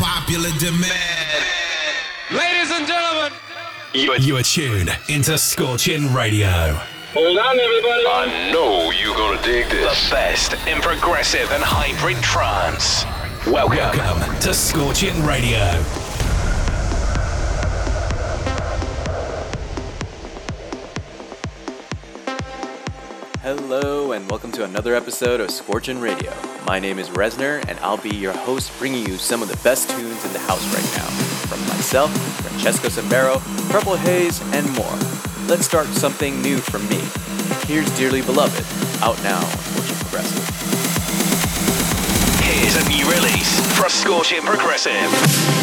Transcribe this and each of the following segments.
popular demand. Ladies and gentlemen, You are, you are tuned into Scorching Radio. Hold on, everybody. I know you're gonna dig this. The best in progressive and hybrid trance. Welcome, Welcome to Scorching Radio. And welcome to another episode of Scorchin' Radio. My name is Resner, and I'll be your host, bringing you some of the best tunes in the house right now. From myself, Francesco Sambero, Purple Haze, and more. Let's start something new from me. Here's Dearly Beloved, out now on Scorchin' Progressive. Here's a new release from Scorching Progressive.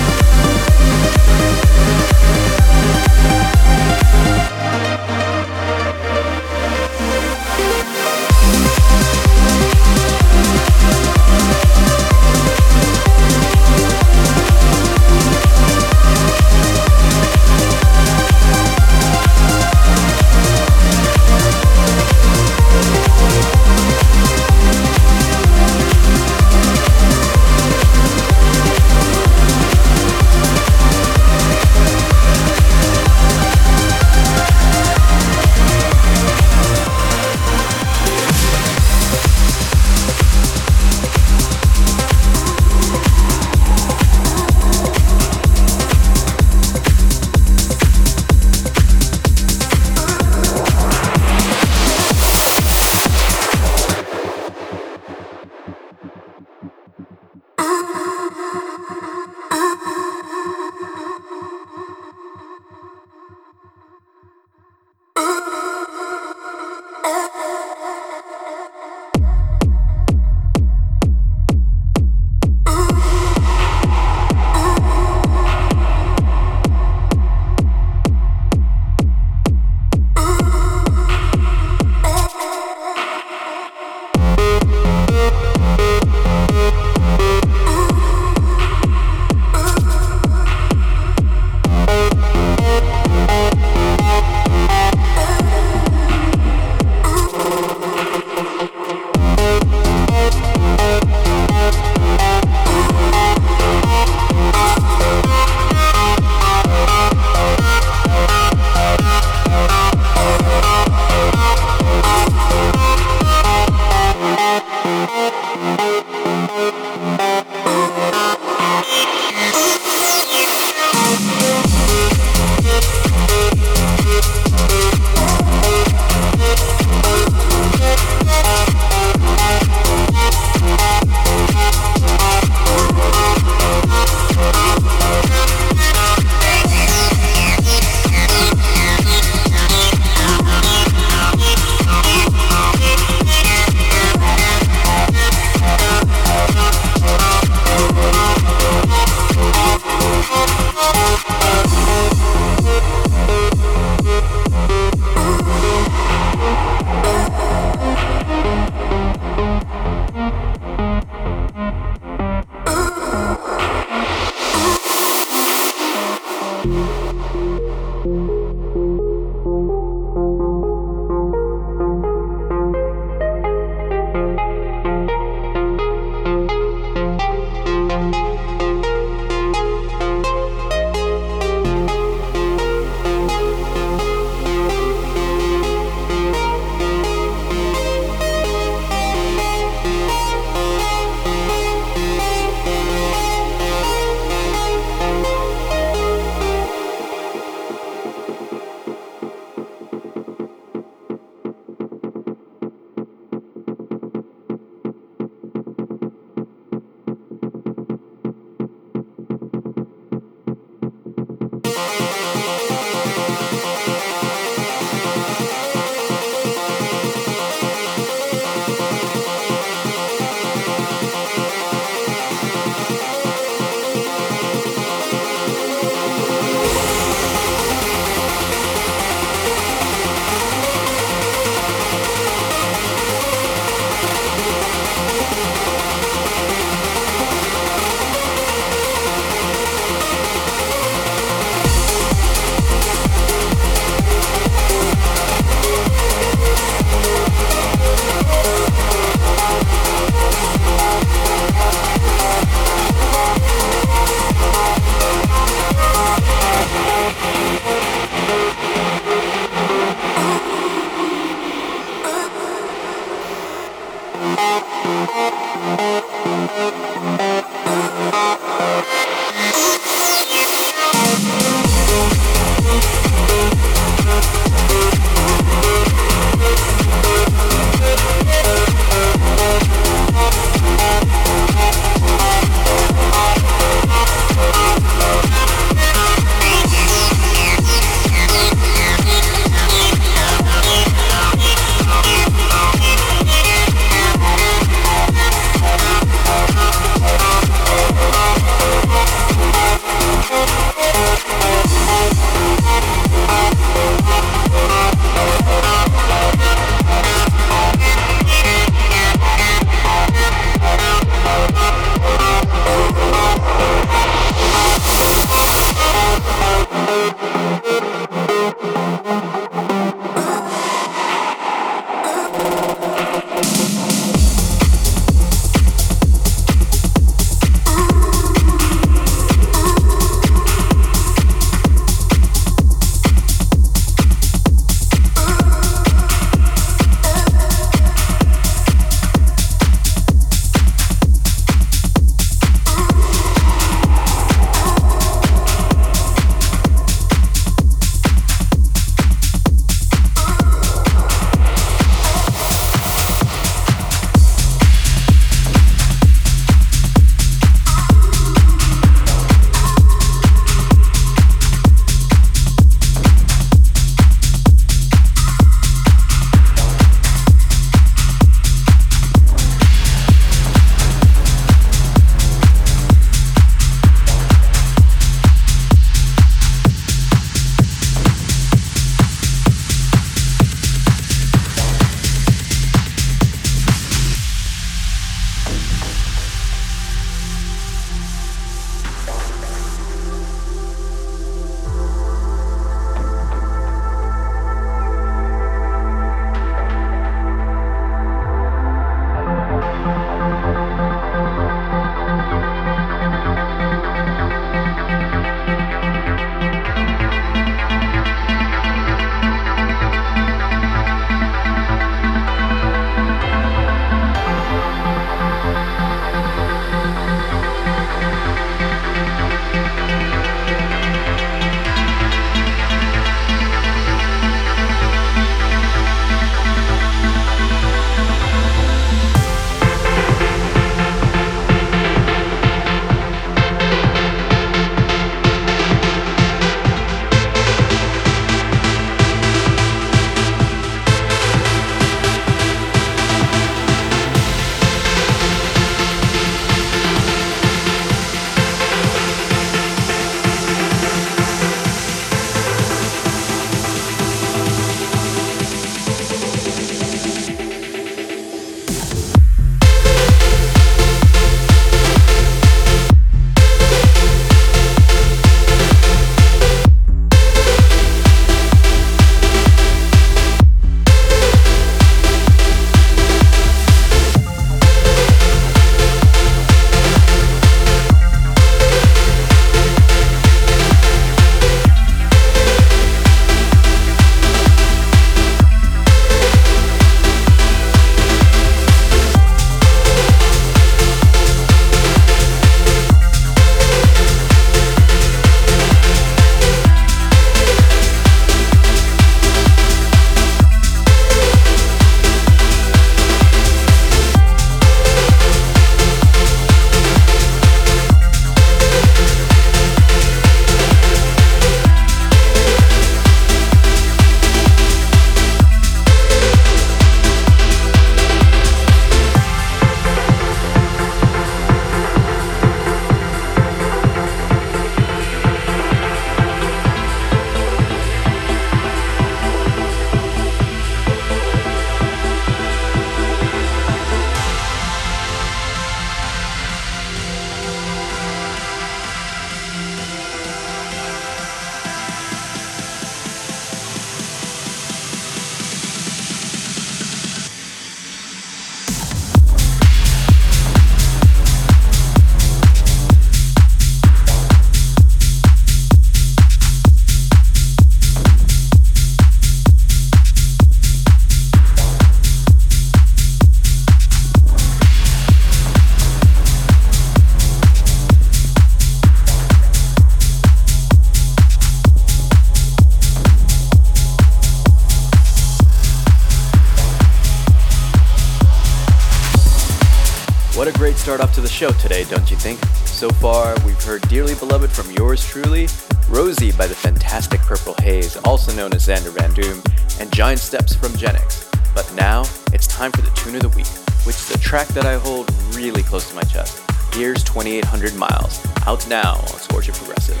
Show today, don't you think? So far, we've heard Dearly Beloved from yours truly, Rosie by the fantastic Purple Haze, also known as Xander Van Doorn, and Giant Steps from Genix. But now, it's time for the tune of the week, which is a track that I hold really close to my chest. Here's 2800 Miles, out now on Scorching Progressive.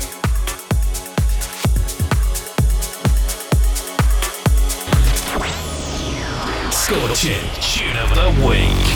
Scorching Tune of the Week.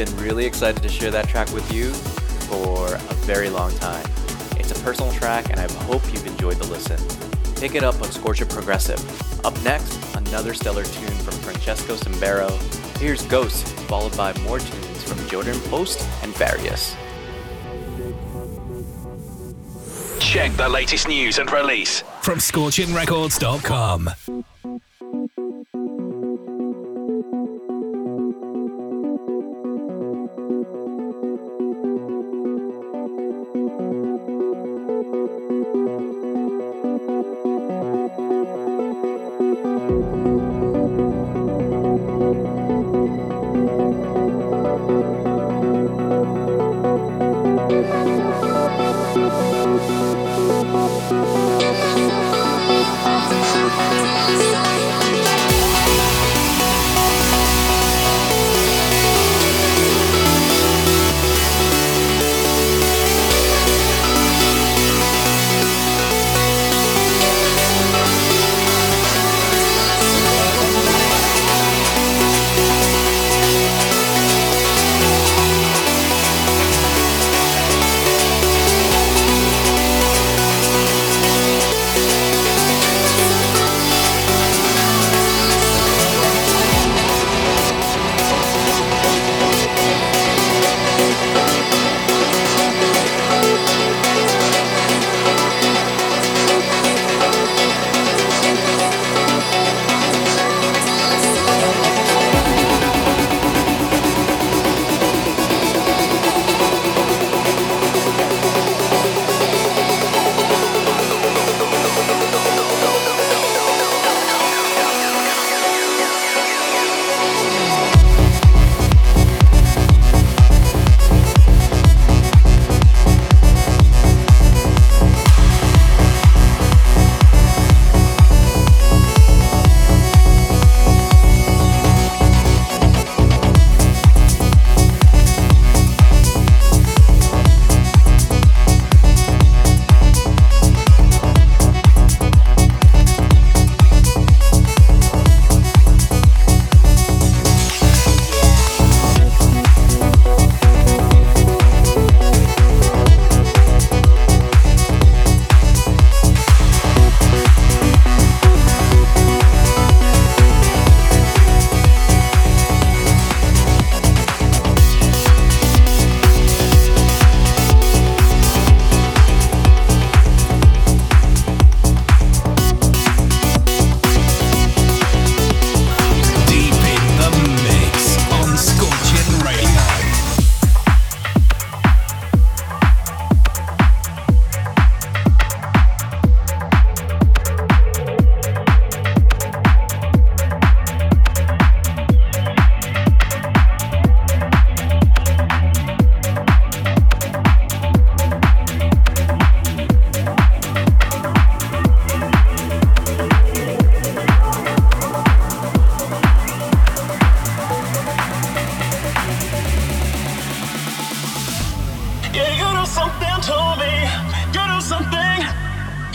Been really excited to share that track with you for a very long time. It's a personal track, and I hope you've enjoyed the listen. Pick it up on Scorchin' Progressive. Up next, another stellar tune from Francesco Sambero. Here's Ghost, followed by more tunes from Jordan Post and Various. Check the latest news and release from ScorchingRecords.com.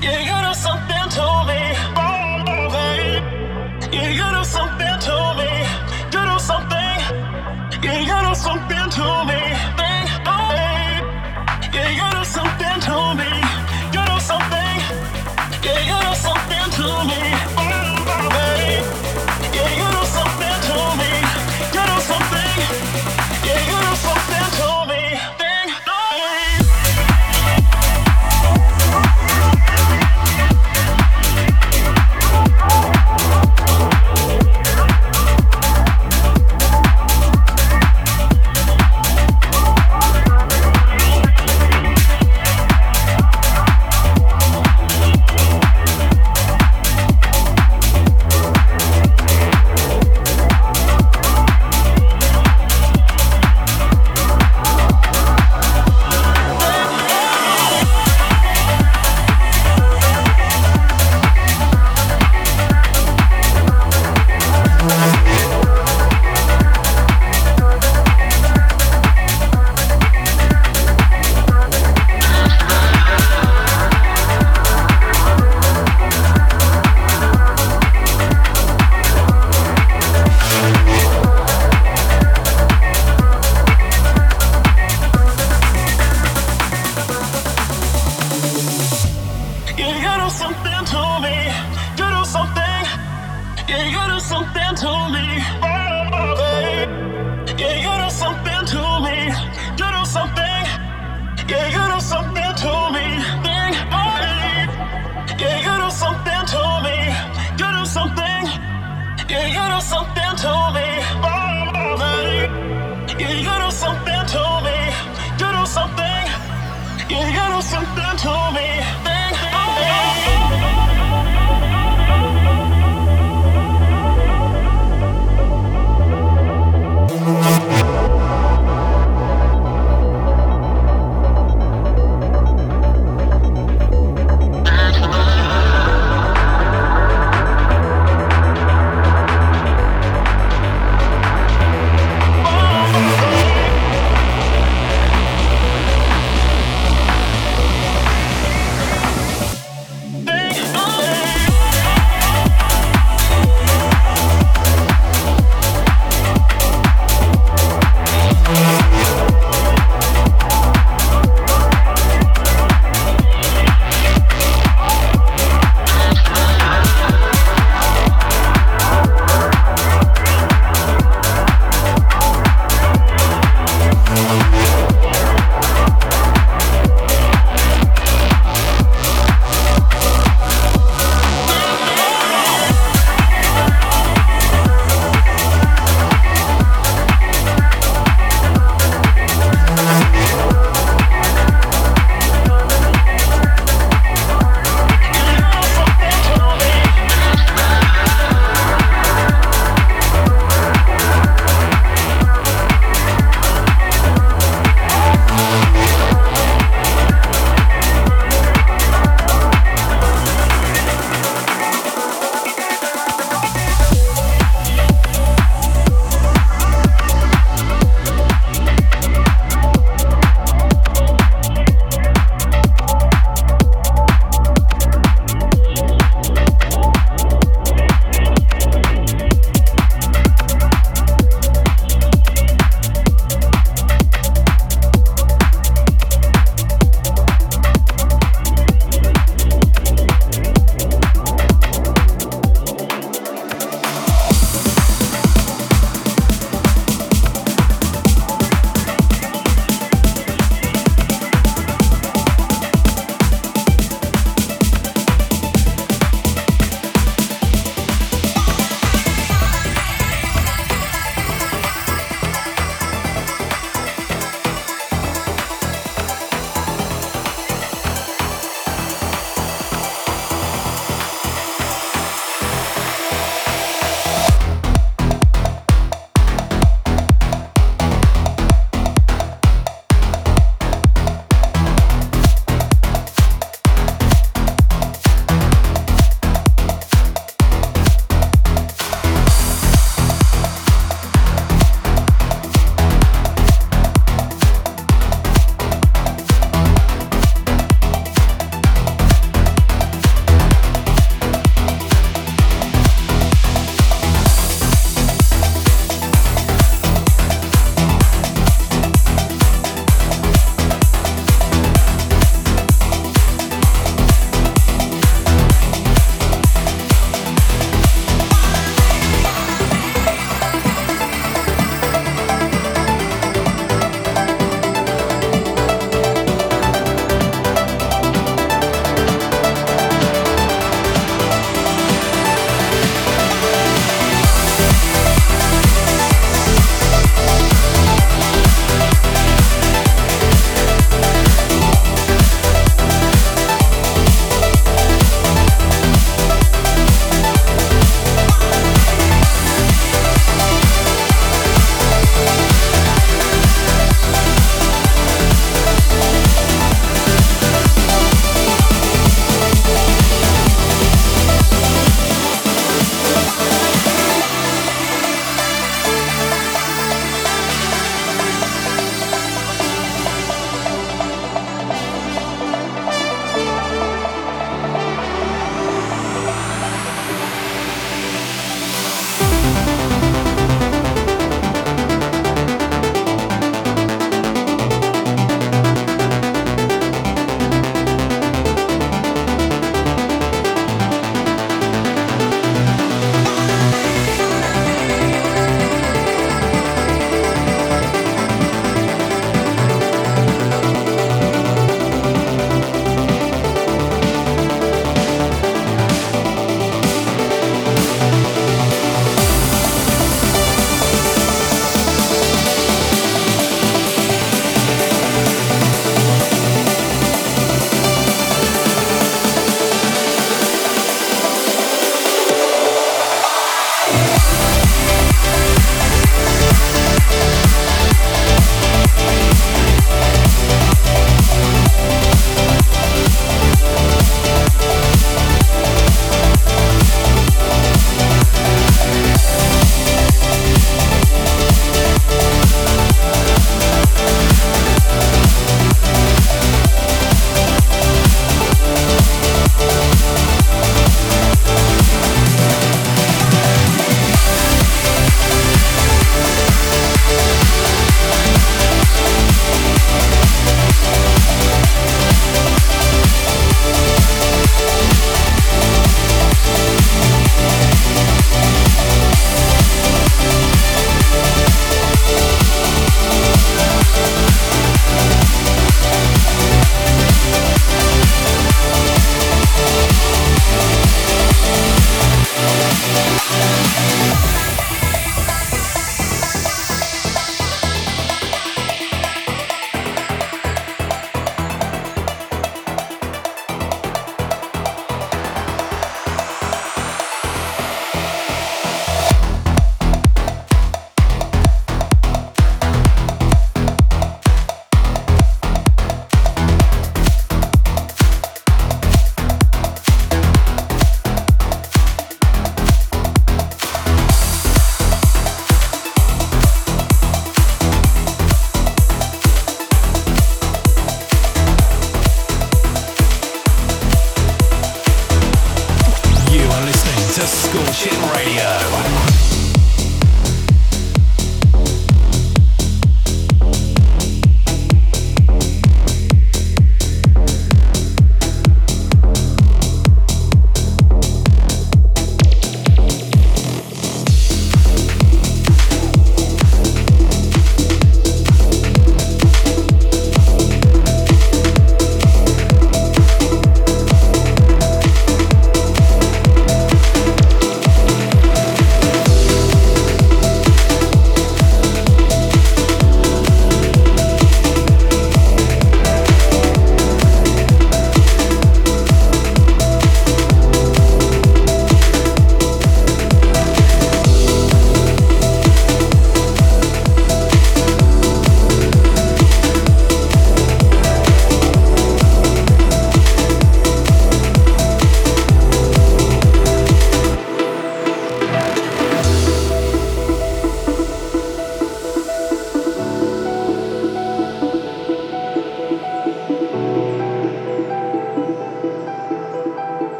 也要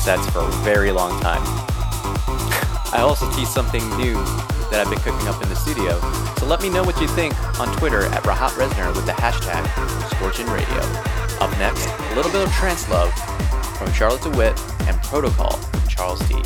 sets for a very long time. I also teased something new that I've been cooking up in the studio, so let me know what you think on Twitter at Rahat Resner with the hashtag Scorchin Radio. Up next, a little bit of trance love from Charlotte de Witte and Protocol from Charles D.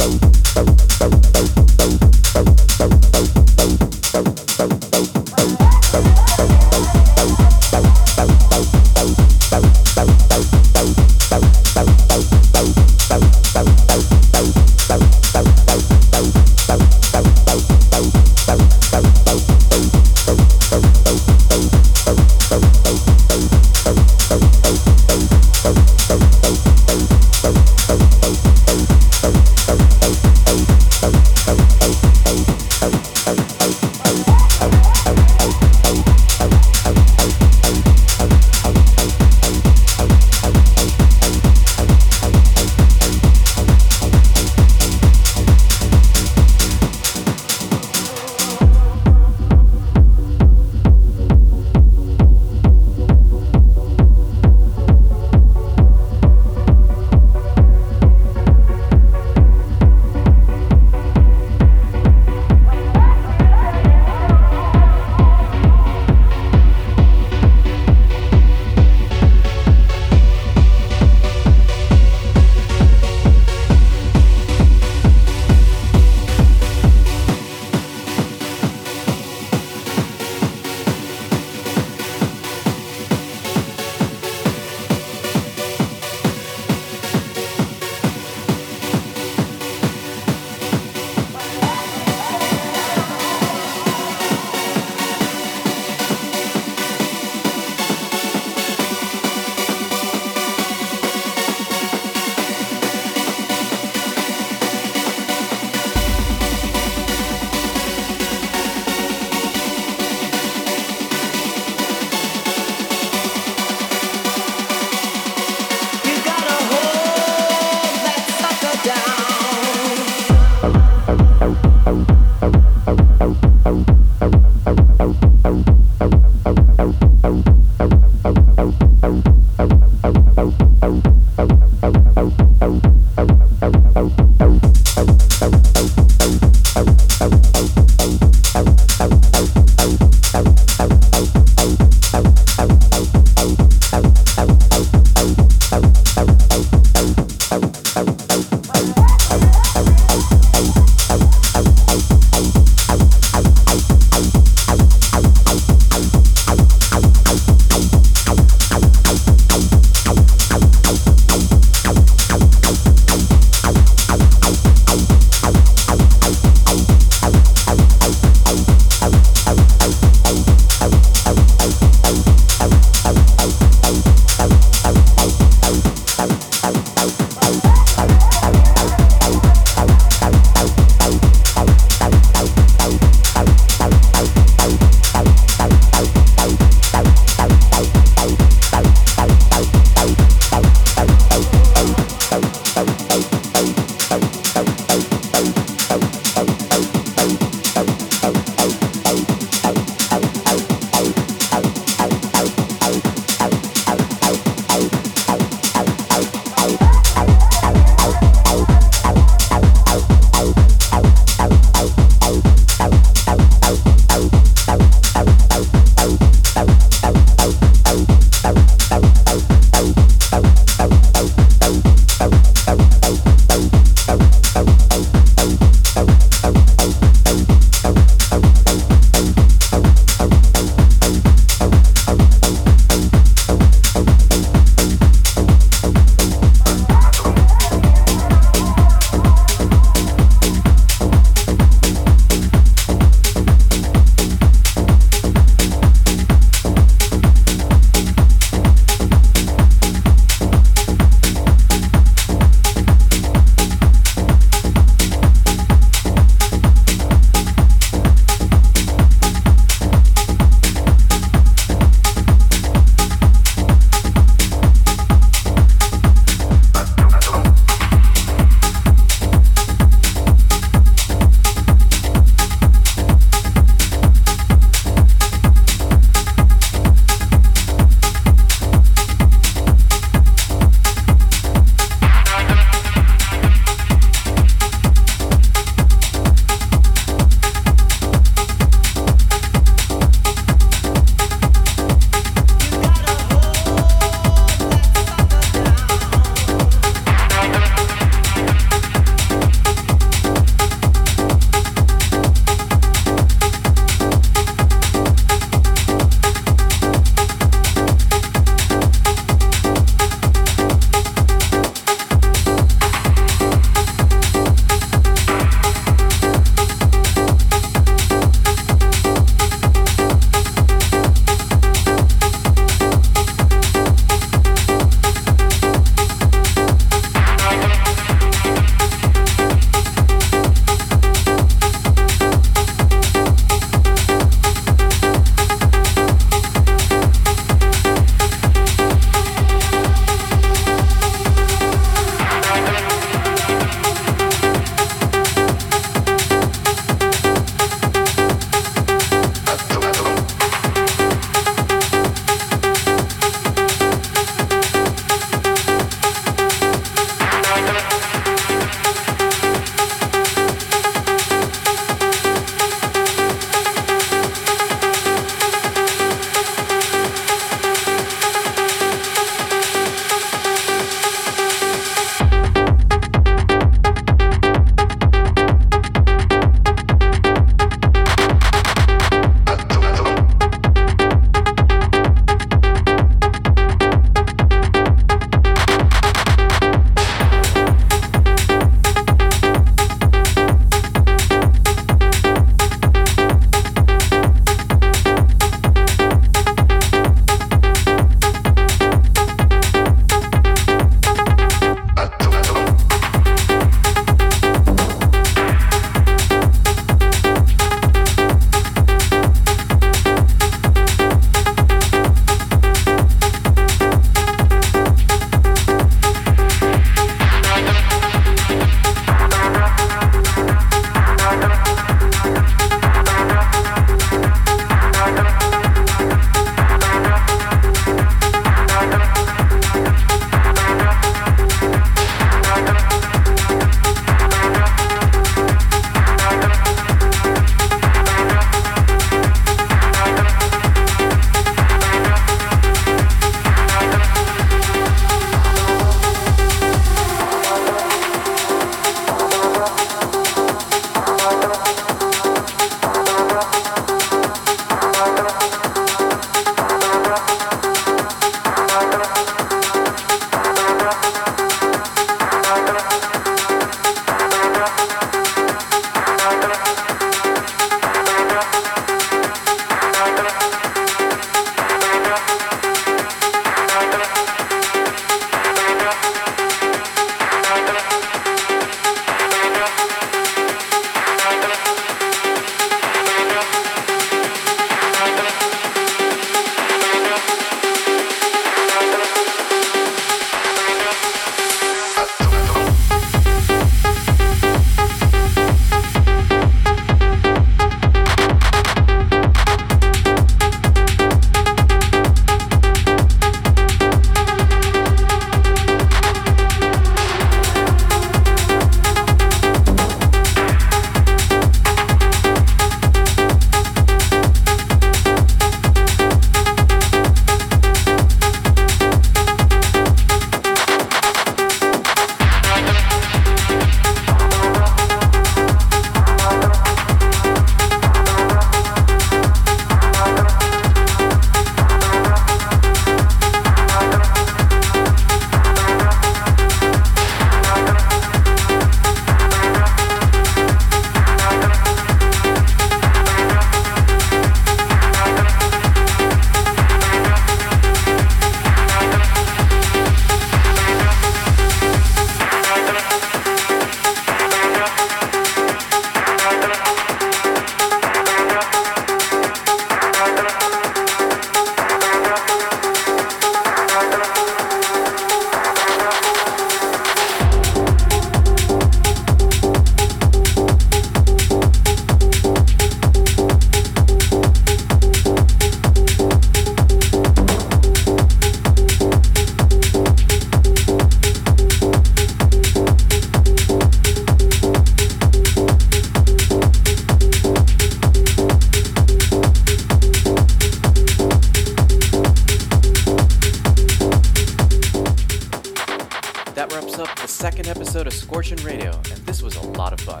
second episode of Scorchin' Radio, and this was a lot of fun.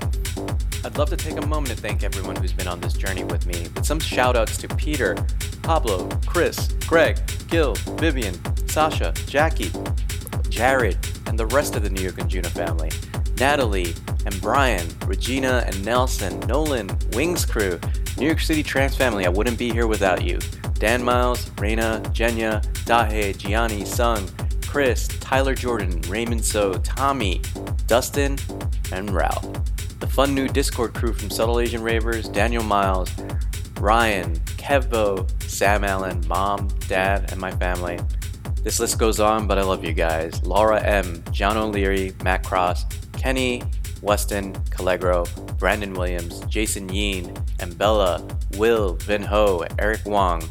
I'd love to take a moment to thank everyone who's been on this journey with me, with some shoutouts to Peter, Pablo, Chris, Greg, Gil, Vivian, Sasha, Jackie, Jared, and the rest of the New York Anjuna family, Natalie, and Brian, Regina, and Nelson, Nolan, Wings Crew, New York City Trance family, I wouldn't be here without you. Dan Miles, Reina, Jenya, Dahe, Gianni, Sung, Chris, Tyler Jordan, Raymond So, Tommy, Dustin, and Ralph. The fun new Discord crew from Subtle Asian Ravers, Daniel Miles, Ryan, Kevbo, Sam Allen, Mom, Dad, and my family. This list goes on, but I love you guys. Laura M., John O'Leary, Matt Cross, Kenny, Weston, Callegro, Brandon Williams, Jason Yeen, and Bella, Will, Vin Ho, Eric Wong.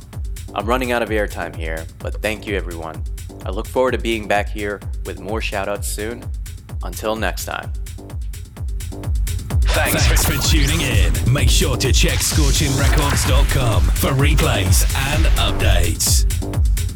I'm running out of airtime here, but thank you everyone. I look forward to being back here with more shoutouts soon. Until next time. Thanks, Thanks for tuning in. Make sure to check scorchingrecords.com for replays and updates.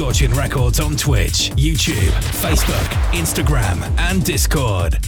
Scorching Records on Twitch, YouTube, Facebook, Instagram, and Discord.